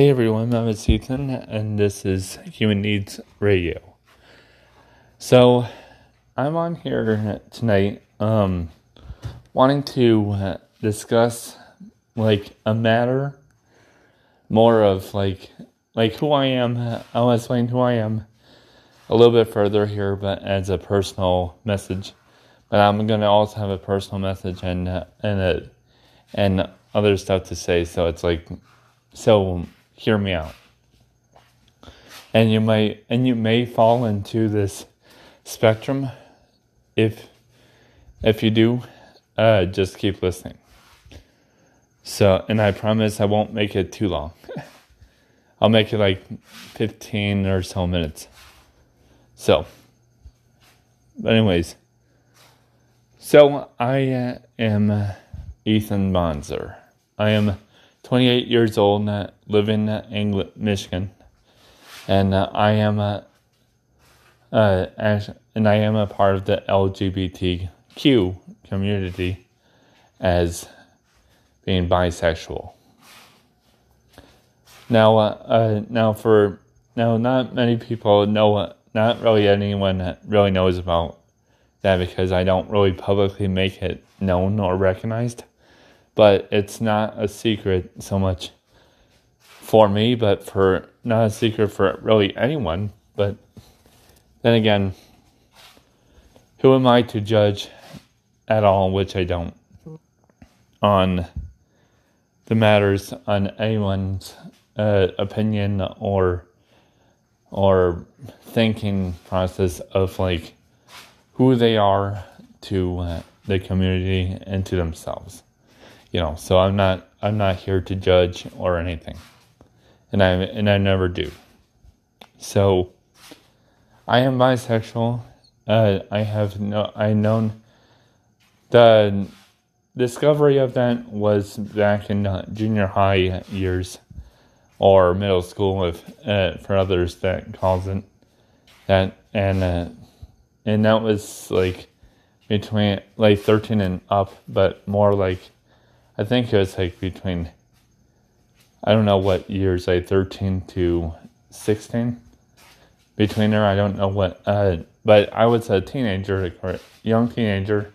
Hey everyone, I'm Ethan, and this is Human Needs Radio. So, I'm on here tonight, um, wanting to uh, discuss like a matter more of like like who I am. I'll explain who I am a little bit further here, but as a personal message. But I'm gonna also have a personal message and uh, and a, and other stuff to say. So it's like so hear me out. And you might and you may fall into this spectrum if if you do, uh, just keep listening. So and I promise I won't make it too long. I'll make it like 15 or so minutes. So, but anyways, so I uh, am uh, Ethan Bonzer. I am 28 years old, uh, live in uh, England, Michigan, and uh, I am a uh, and I am a part of the LGBTQ community as being bisexual. Now, uh, uh, now for now, not many people know. Not really anyone really knows about that because I don't really publicly make it known or recognized but it's not a secret so much for me, but for not a secret for really anyone. But then again, who am I to judge at all, which I don't, on the matters on anyone's uh, opinion or or thinking process of like who they are to uh, the community and to themselves you know so i'm not i'm not here to judge or anything. And i and i never do. So i am bisexual. Uh, i have no i known the discovery of that was back in uh, junior high years or middle school if uh, for others that calls it that. And uh, and that was like between like 13 and up but more like I think it was like between, I don't know what years, like 13 to 16 between there. I don't know what, uh, but I was a teenager, or young teenager.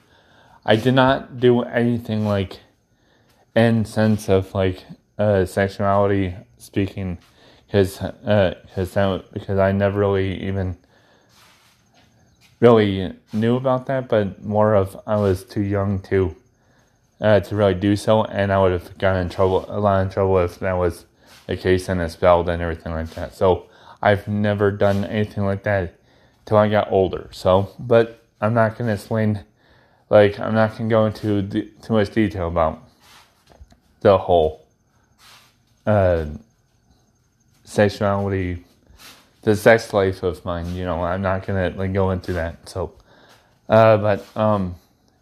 I did not do anything like in sense of like uh, sexuality speaking, because uh, cause that, because I never really even really knew about that, but more of I was too young to uh, to really do so, and I would have gotten in trouble, a lot of trouble if that was the case and expelled and everything like that. So I've never done anything like that till I got older. So, but I'm not to explain, like, I'm not to go into de- too much detail about the whole uh, sexuality, the sex life of mine. You know, I'm not to like go into that. So, uh, but um,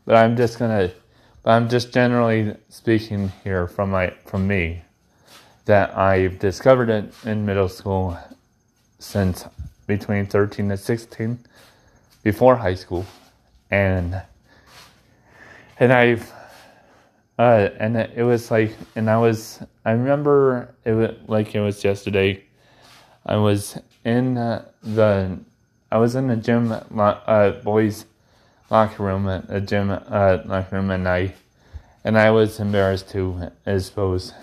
but I'm just gonna but I'm just generally speaking here from my from me that I've discovered it in middle school since between 13 and 16 before high school. And and I've uh, and it was like and I was I remember it was like it was yesterday. I was in uh, the I was in the gym uh, boys locker room, at a gym uh, locker room, and I and I was embarrassed to expose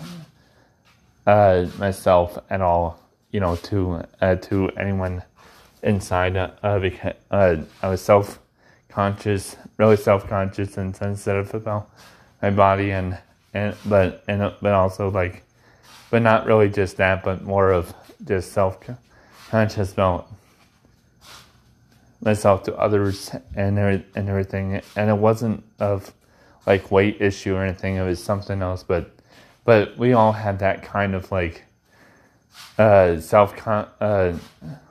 uh, myself at all, you know, to uh, to anyone inside. Uh, because uh, I was self conscious, really self conscious and sensitive about my body, and and but and but also like, but not really just that, but more of just self conscious about myself to others and and everything, and it wasn't of like weight issue or anything. It was something else, but but we all had that kind of like uh, self uh,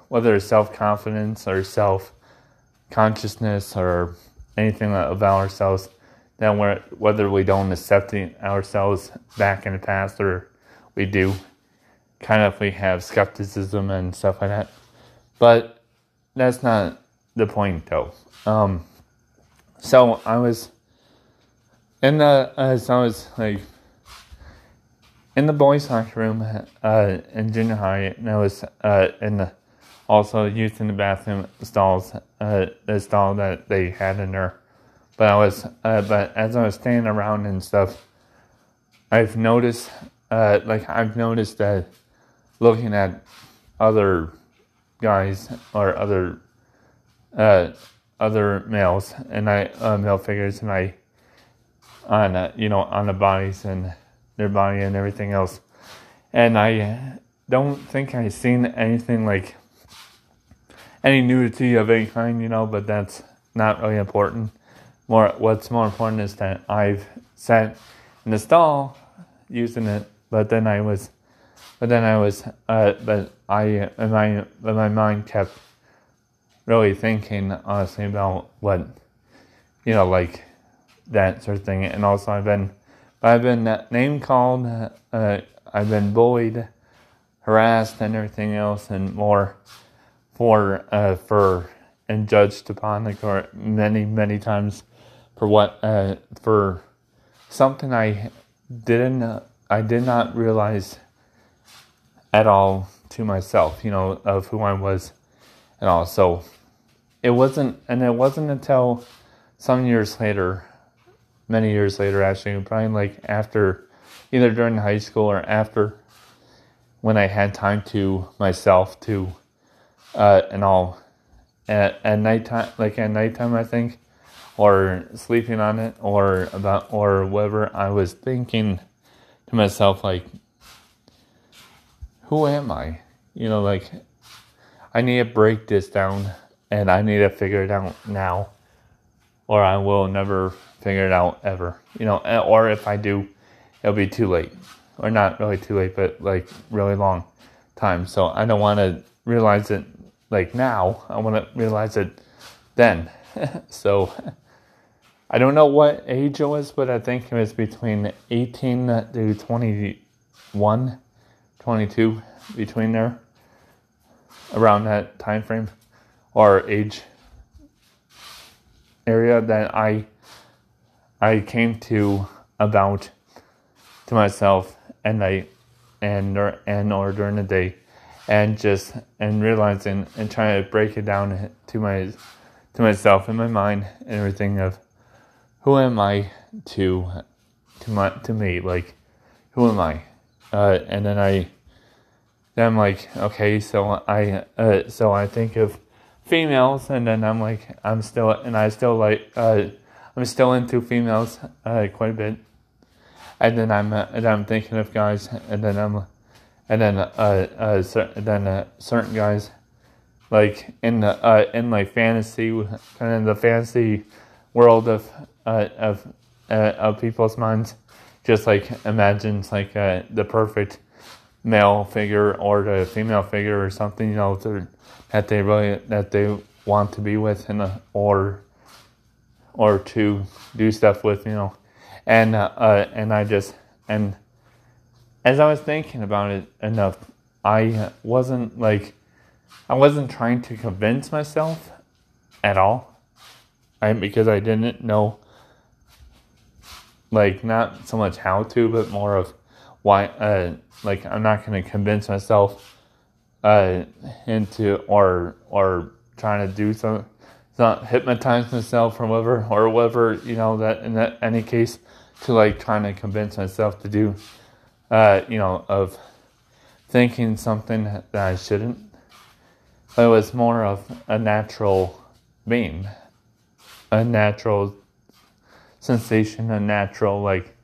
whether it's self confidence or self consciousness or anything that about ourselves that we're, whether we don't accept ourselves back in the past or we do, kind of we have skepticism and stuff like that. But that's not the point though. Um, so I was, and uh, as I was like in the boys' locker room uh, in junior high, and I was uh, in the, also used in the bathroom stalls, uh, the stall that they had in there. But I was, uh, but as I was standing around and stuff, I've noticed, uh, like I've noticed that looking at other guys or other, uh, other males and I uh, male figures and I on uh, you know on the bodies and their body and everything else, and I don't think I've seen anything like any nudity of any kind, you know. But that's not really important. More, what's more important is that I've sat in the stall using it, but then I was, but then I was, uh, but I, my, in my mind kept really thinking honestly about what, you know, like that sort of thing. And also, I've been, I've been name called, uh, I've been bullied, harassed, and everything else, and more for uh, for and judged upon the court many many times for what uh, for something I didn't I did not realize at all to myself, you know, of who I was and all. So it wasn't, and it wasn't until some years later, many years later, actually, probably like after, either during high school or after, when I had time to myself to, uh, and all, at, at nighttime, like at nighttime, I think, or sleeping on it, or about, or whatever, I was thinking to myself, like, who am I? You know, like, I need to break this down and I need to figure it out now, or I will never figure it out ever. You know, or if I do, it'll be too late, or not really too late, but like really long time. So I don't want to realize it like now. I want to realize it then. so I don't know what age it was, but I think it was between 18 to 21, 22, between there, around that time frame or age area that I I came to about to myself at night and or and or during the day and just and realizing and trying to break it down to my to myself in my mind and everything of who am I to to my to me like who am I? Uh, and then I then I'm like okay so I uh, so I think of females, and then I'm like, I'm still, and I still like, uh, I'm still into females uh, quite a bit. And then I'm, uh, and I'm thinking of guys, and then I'm, and then, uh, uh, cer- then uh, certain guys, like in the, uh, in like fantasy, kind of the fantasy world of, of, of people's minds, just like imagines like the perfect male figure or the female figure or something, you know, to, that they really that they want to be with and uh, or or to do stuff with, you know, and uh, uh, and I just and as I was thinking about it enough, I wasn't like I wasn't trying to convince myself at all, I because I didn't know like not so much how to, but more of why uh like I'm not going to convince myself uh into or or trying to do something not hypnotize myself or whatever or whatever you know that in that any case to like trying to convince myself to do uh you know of thinking something that I shouldn't. It was more of a natural being a natural sensation a natural like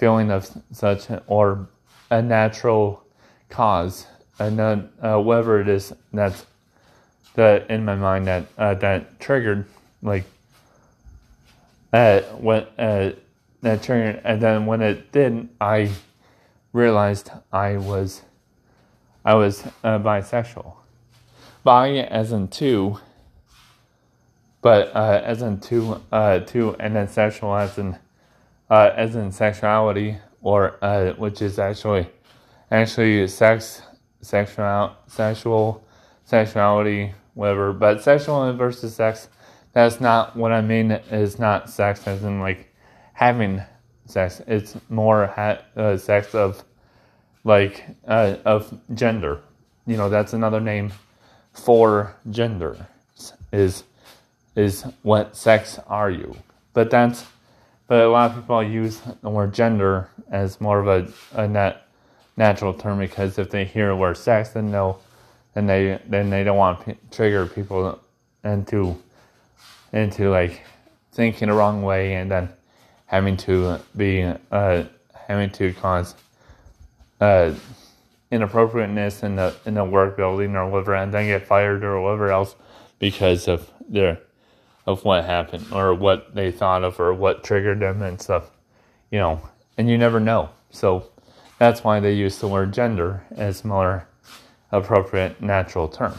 feeling of such or a natural cause, and then uh, whatever it is that's that in my mind that uh, that triggered like uh, when uh, that triggered, and then when it didn't, I realized I was I was uh, bisexual. Bi as in two, but uh, as in two, uh, two, and then sexual as in uh, as in sexuality, or uh, which is actually actually sex, sexual, sexual, sexuality, whatever. But sexual versus sex, that's not what I mean. Is not sex as in like having sex. It's more ha- uh, sex of like uh, of gender. You know, that's another name for gender is is what sex are you? But that's but a lot of people use the word gender as more of a, a net natural term because if they hear the word sex, then no, then they then they don't want to trigger people into into like thinking the wrong way and then having to be uh, having to cause uh, inappropriateness in the in the work building or whatever, and then get fired or whatever else because of their of what happened or what they thought of or what triggered them and stuff, you know. And you never know, so that's why they use the word gender as more appropriate natural term,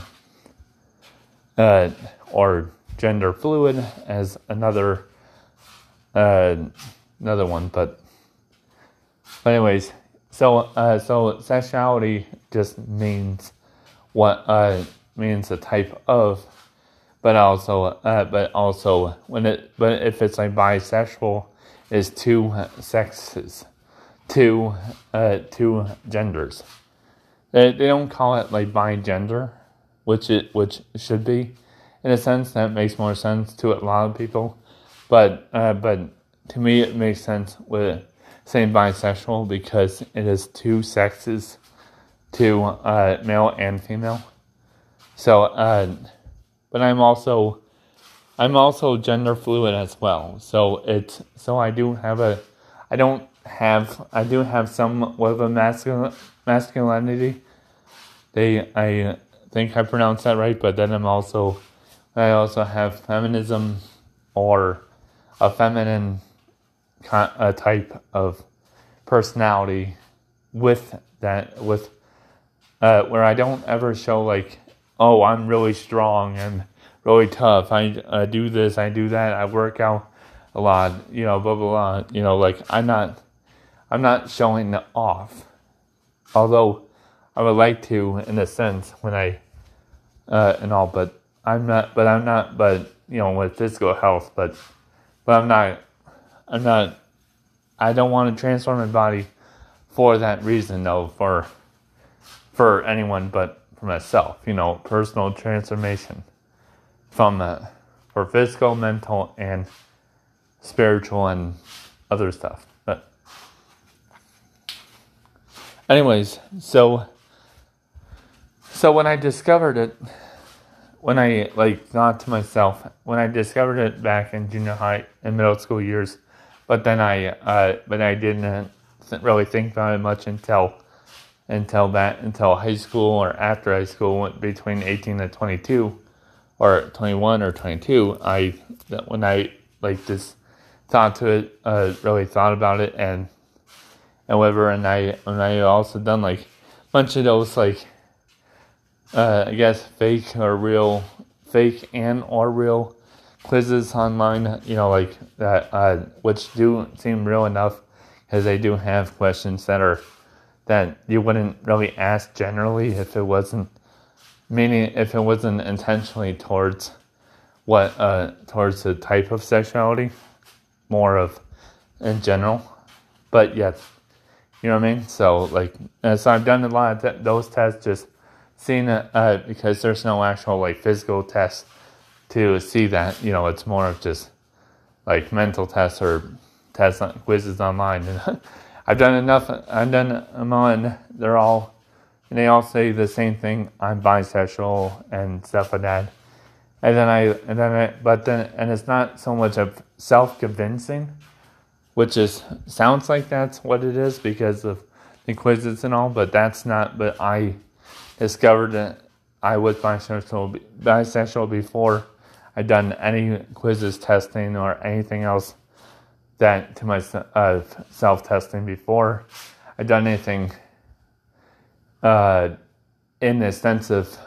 uh, or gender fluid as another uh, another one, but. But anyways, so, uh, so sexuality just means what uh, means a type of, but also, uh, but also when it, but if it's like bisexual, is two sexes, two, uh, two genders. They, they don't call it like bi-gender, which it which should be, in a sense that makes more sense to a lot of people, but uh, but to me it makes sense with saying bisexual because it is two sexes, two uh, male and female. So, uh, but I'm also I'm also gender fluid as well. So it's so I do have a I don't have I do have some of a masculine masculinity. They I think I pronounced that right, but then I'm also I also have feminism or a feminine a type of personality with that with uh, where I don't ever show like oh I'm really strong and really tough. I uh, do this I do that. I work out a lot you know blah blah blah. You know like I'm not I'm not showing off. Although I would like to in a sense when I uh, and all but I'm not but I'm not but you know with physical health but but I'm not I'm not I don't want to transform my body for that reason, though, for for anyone but for myself. You know, personal transformation from uh, for physical, mental, and spiritual and other stuff. But anyways, so so when I discovered it, when I like thought to myself, when I discovered it back in junior high and middle school years but then I uh, but I didn't really think about it much until until that until high school or after high school between 18 and 22 or 21 or 22 I when I like just thought to it uh, really thought about it and and whatever and I and I also done like a bunch of those like uh, I guess fake or real fake and or real quizzes online, you know, like that, uh, which do seem real enough because they do have questions that are that you wouldn't really ask generally if it wasn't meaning if it wasn't intentionally towards what uh towards the type of sexuality, more of in general. But yes, you know what I mean. So like, so I've done a lot of th- those tests, just seeing it uh, because there's no actual like physical test to see that you know it's more of just like mental tests or tests quizzes online and i've done enough i've done them on they're all and they all say the same thing i'm bisexual and stuff like that. And then i and then i but then and it's not so much of self-convincing which is sounds like that's what it is because of the quizzes and all but that's not but i discovered that i was bisexual bisexual before I'd done any quizzes testing or anything else that to my uh, self testing before. I'd done anything uh, in extensive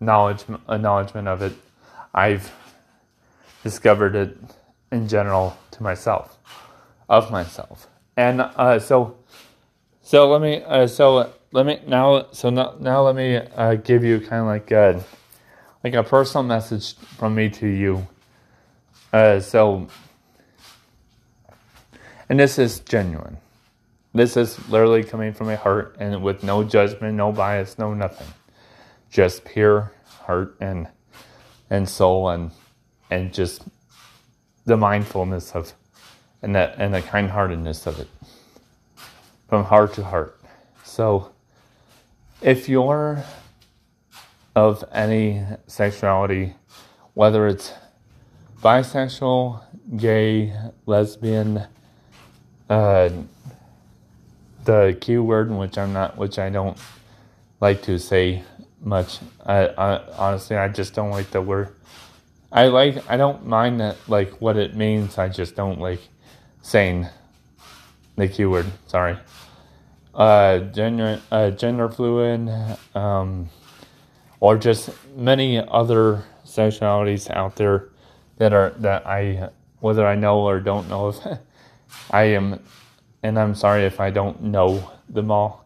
knowledge acknowledgement of it. I've discovered it in general to myself, of myself, and uh, so so let me uh, so let me now so now, now let me uh, give you kind of like a like a personal message from me to you. So, and this is genuine. this is literally coming from my heart and with no judgment, no bias, no nothing. Just pure heart and and soul and and just the mindfulness of and that and the kind heartedness of it. From heart to heart. So if you're of any sexuality, whether it's bisexual, gay, lesbian, uh, the Q word, which I'm not, which I don't like to say much. I, I honestly, I just don't like the word. I like, I don't mind that, like what it means. I just don't like saying the Q word. Sorry. Uh, gender, uh, gender fluid, um, or just many other sexualities out there that are that I whether I know or don't know I am and I'm sorry if I don't know them all,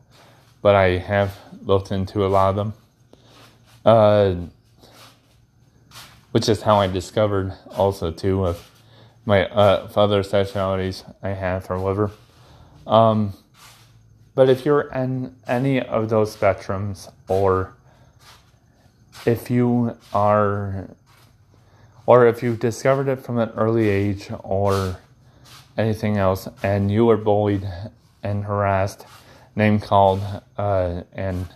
but I have looked into a lot of them. Uh, which is how I discovered also too of my uh, other sexualities I have or whatever. Um, but if you're in any of those spectrums, or if you are, or if you discovered it from an early age, or anything else, and you were bullied and harassed, name called, uh, and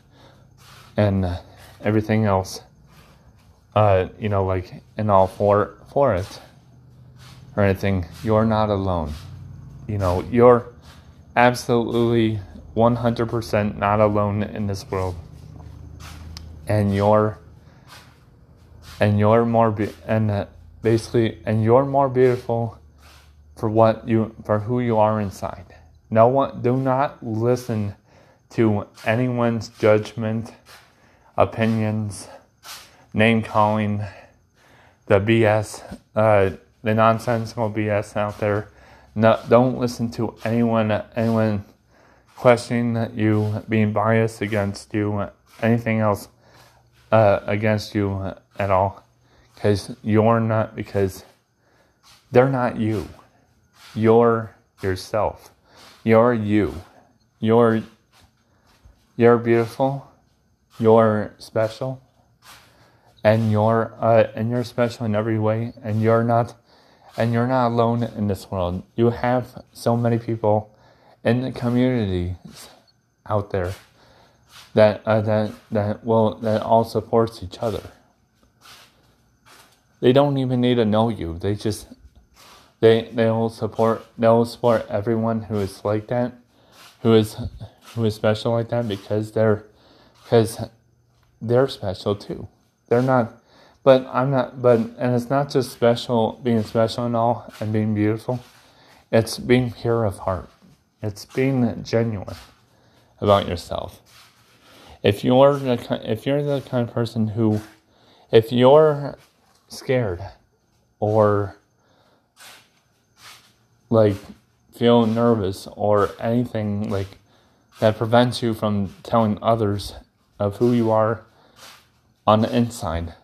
and everything else, uh, you know, like in all for for it or anything, you're not alone. You know, you're absolutely 100% not alone in this world. And you're and you're more be- and uh, basically and you're more beautiful for what you for who you are inside. No one do not listen to anyone's judgment, opinions, name calling, the BS, uh, the nonsensical BS out there. No, don't listen to anyone anyone questioning that you, being biased against you, anything else uh, against you at all, because you're not because they're not you. You're yourself. You're you. You're you're beautiful. You're special. And you're uh, and you're special in every way. And you're not and you're not alone in this world. You have so many people in the communities out there that uh, that that will that all supports each other. They don't even need to know you. They just they they'll support they'll support everyone who is like that, who is who is special like that because they're because they're special too. They're not, but I'm not. But and it's not just special being special and all and being beautiful. It's being pure of heart. It's being genuine about yourself. If you're the if you're the kind of person who, if you're scared, or like feel nervous or anything like that prevents you from telling others of who you are on the inside.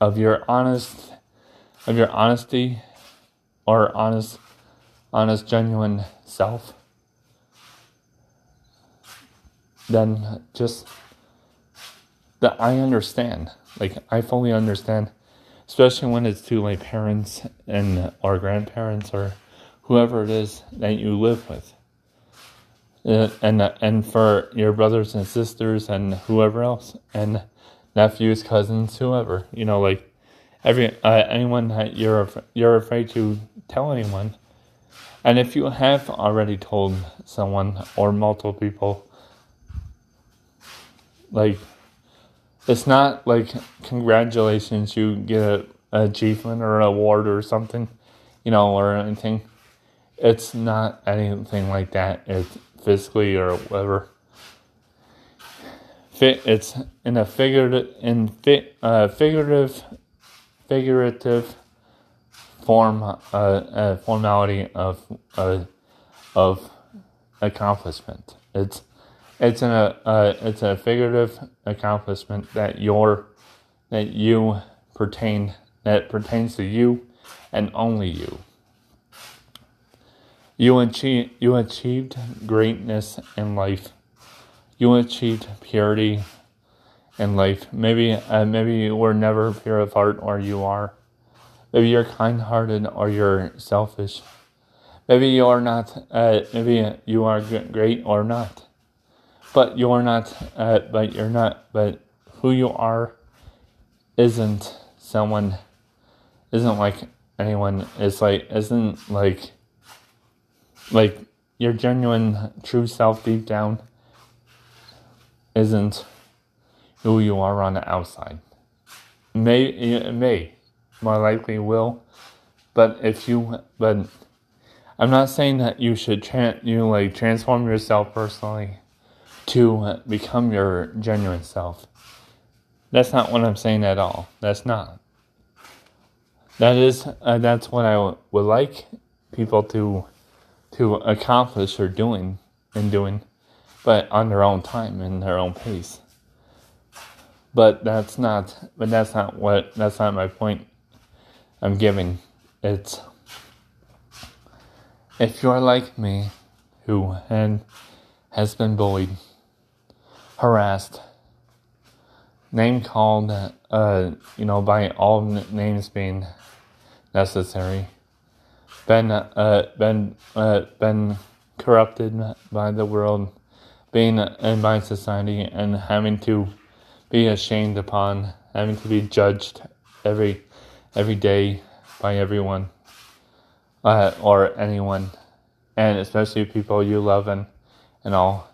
Of your honest of your honesty or honest honest genuine self. Then just that I understand. Like I fully understand. Especially when it's to like parents and or grandparents or whoever it is that you live with. Uh, and and for your brothers and sisters and whoever else and nephews, cousins, whoever you know, like every uh, anyone that you're you're afraid to tell anyone, and if you have already told someone or multiple people, like it's not like congratulations, you get an achievement or an award or something, you know, or anything it's not anything like that. It's physically or whatever. Fit. It's in a figurative, in uh, figurative, figurative form, uh, uh, formality of uh, of accomplishment. It's it's an uh, it's a figurative accomplishment that your that you pertain that pertains to you and only you You achieve you achieved greatness in life. You achieved purity in life. Maybe uh, maybe you were never pure of heart, or you are. Maybe you're kind-hearted, or you're selfish. Maybe you are not. Uh, maybe you are great or not. But you are not. Uh, but you're not. But who you are isn't someone. Isn't like anyone. It's like isn't like like your genuine true self deep down isn't who you are on the outside. May it may more likely will, but if you but I'm not saying that you should tra- you like transform yourself personally to become your genuine self. That's not what I'm saying at all. That's not. That is uh, that's what I w- would like people to to accomplish or doing and doing, but on their own time and their own pace. But that's not. But that's not what. That's not my point. I'm giving. It's if you're like me, who and has been bullied, harassed, name called, uh, you know, by all names being necessary been uh, been uh, been corrupted by the world, being and by society, and having to be ashamed upon, having to be judged every every day by everyone uh, or anyone, and especially people you love and and all,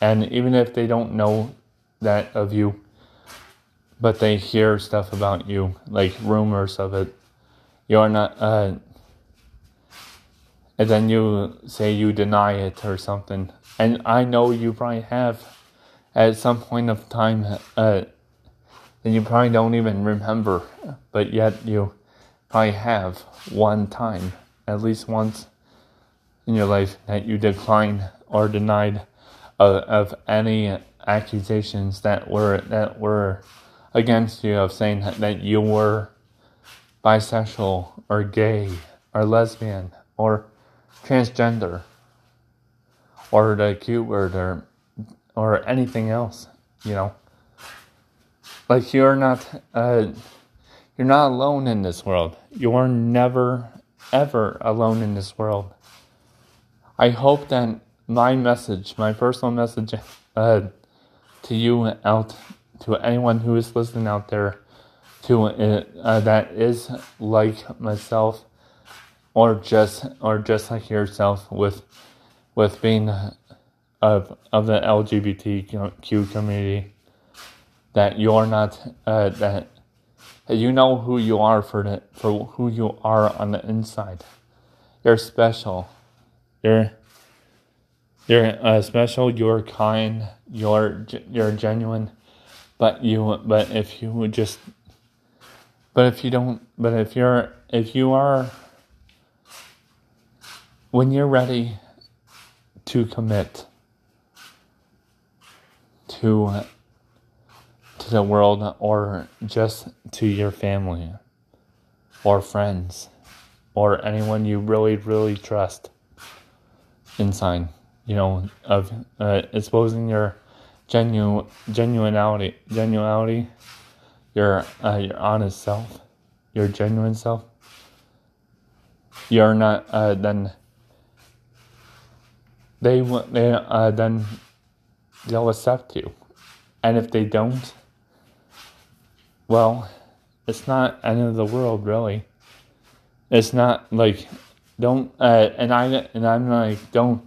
and even if they don't know that of you, but they hear stuff about you, like rumors of it, you are not. Uh, and then you say you deny it or something. And I know you probably have at some point of time, uh, and you probably don't even remember, but yet you probably have one time, at least once in your life, that you declined or denied uh, of any accusations that were that were against you of saying that, that you were bisexual or gay or lesbian or transgender or the Q word or or anything else, you know. Like you're not uh, you're not alone in this world. You're never ever alone in this world. I hope that my message, my personal message uh, to you out to anyone who is listening out there to uh, that is like myself or just or just like yourself with with being of of the LGBTQ community that you're not uh, that you know who you are for the for who you are on the inside. You're special. You're you're uh, special. You're kind. You're you're genuine. But you but if you just but if you don't but if you're if you are when you're ready to commit to to the world or just to your family or friends or anyone you really really trust inside you know of uh, exposing your genu genuinity genuinity your uh, your honest self your genuine self you're not uh, then they they uh, then they'll accept you, and if they don't, well, it's not end of the world really. It's not like don't uh, and I and I'm like don't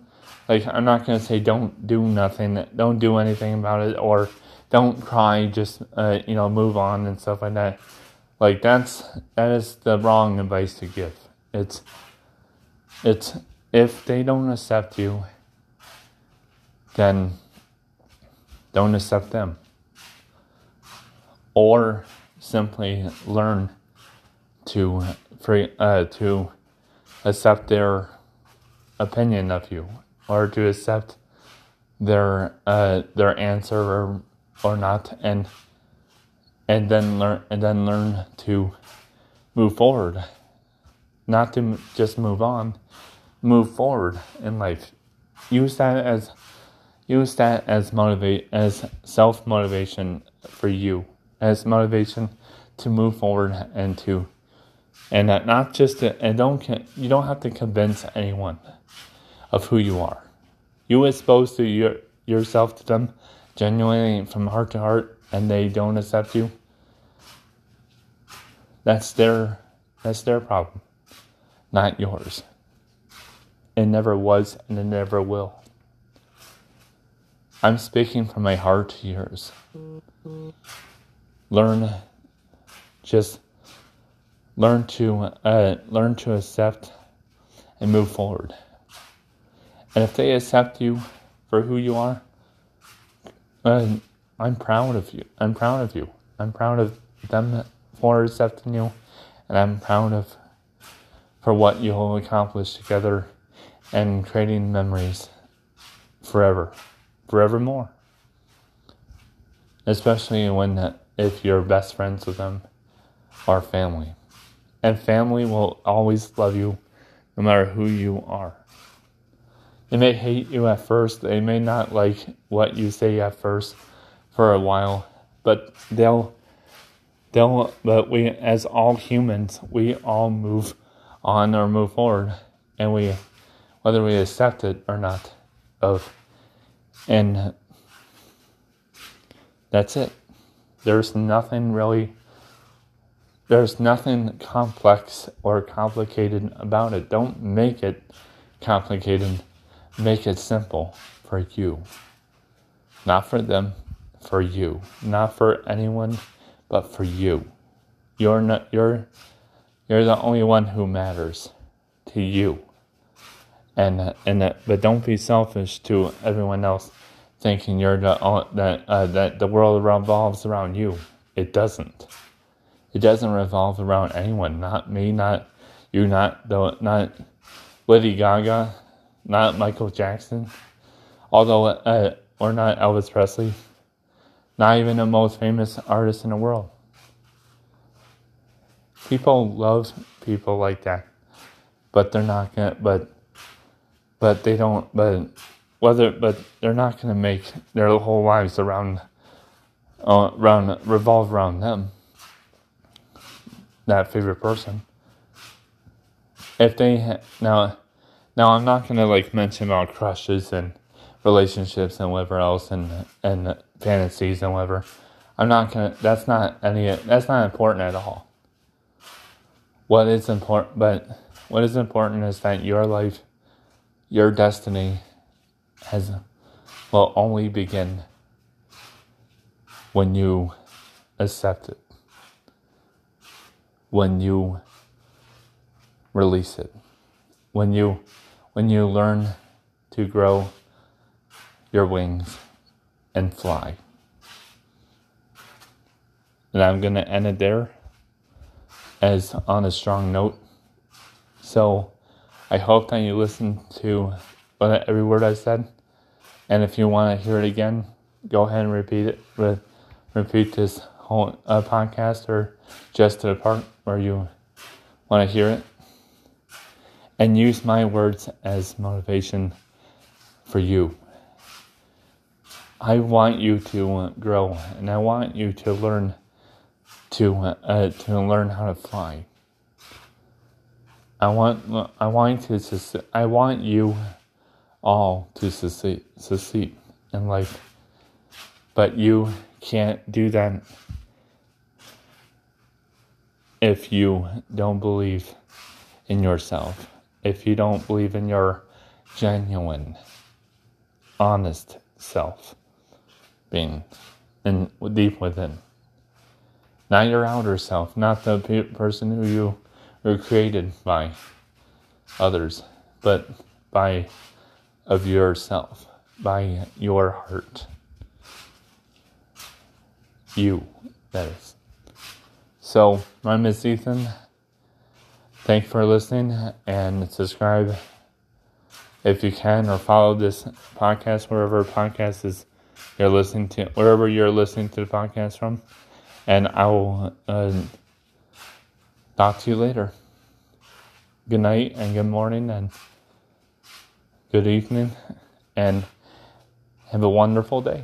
like I'm not gonna say don't do nothing, don't do anything about it, or don't cry, just uh, you know move on and stuff like that. Like that's that is the wrong advice to give. It's it's if they don't accept you then don't accept them. Or simply learn to uh, to accept their opinion of you, or to accept their uh, their answer or or not, and and then learn and then learn to move forward, not to just move on, move forward in life. Use that as use that as motivate as self motivation for you, as motivation to move forward and to and not just to, and don't you don't have to convince anyone of who you are. You expose to your yourself to them genuinely from heart to heart, and they don't accept you. That's their that's their problem, not yours. It never was, and it never will. I'm speaking from my heart to yours. Learn, just learn to uh, learn to accept and move forward. And if they accept you for who you are, uh, I'm proud of you. I'm proud of you. I'm proud of them for accepting you, and I'm proud of for what you'll accomplish together and creating memories forever forevermore. Especially when if you're best friends with them are family. And family will always love you no matter who you are. They may hate you at first, they may not like what you say at first for a while, but they'll they'll but we as all humans, we all move on or move forward and we whether we accept it or not of and that's it. There's nothing really, there's nothing complex or complicated about it. Don't make it complicated. Make it simple for you. Not for them, for you. Not for anyone, but for you. You're not, you're, you're the only one who matters to you and and that, but don't be selfish to everyone else, thinking you're the that uh, that the world revolves around you. It doesn't. It doesn't revolve around anyone. Not me. Not you. Not the not Lady Gaga. Not Michael Jackson. Although uh, or not Elvis Presley. Not even the most famous artist in the world. People love people like that, but they're not gonna. But but they don't. But whether, but they're not going to make their whole lives around, uh, around revolve around them. That favorite person. If they now, now I'm not going to like mention about crushes and relationships and whatever else and and fantasies and whatever. I'm not gonna. That's not any. That's not important at all. What is important, but what is important is that your life your destiny has will only begin when you accept it, when you release it, when you when you learn to grow your wings and fly. And I'm going to end it there as on a strong note. So I hope that you listened to every word I said. And if you want to hear it again, go ahead and repeat it. Re- repeat this whole uh, podcast or just to the part where you want to hear it. And use my words as motivation for you. I want you to grow and I want you to learn to uh, to learn how to fly. I want I want to succeed. I want you all to succeed succeed in life, but you can't do that if you don't believe in yourself. If you don't believe in your genuine, honest self being in deep within, not your outer self, not the person who you were created by others, but by of yourself, by your heart. You, that is. So, my name is Ethan. Thank you for listening and subscribe if you can or follow this podcast wherever podcast is you're listening to wherever you're listening to the podcast from and I will uh, talk to you later. Good night and good morning and good evening and have a wonderful day.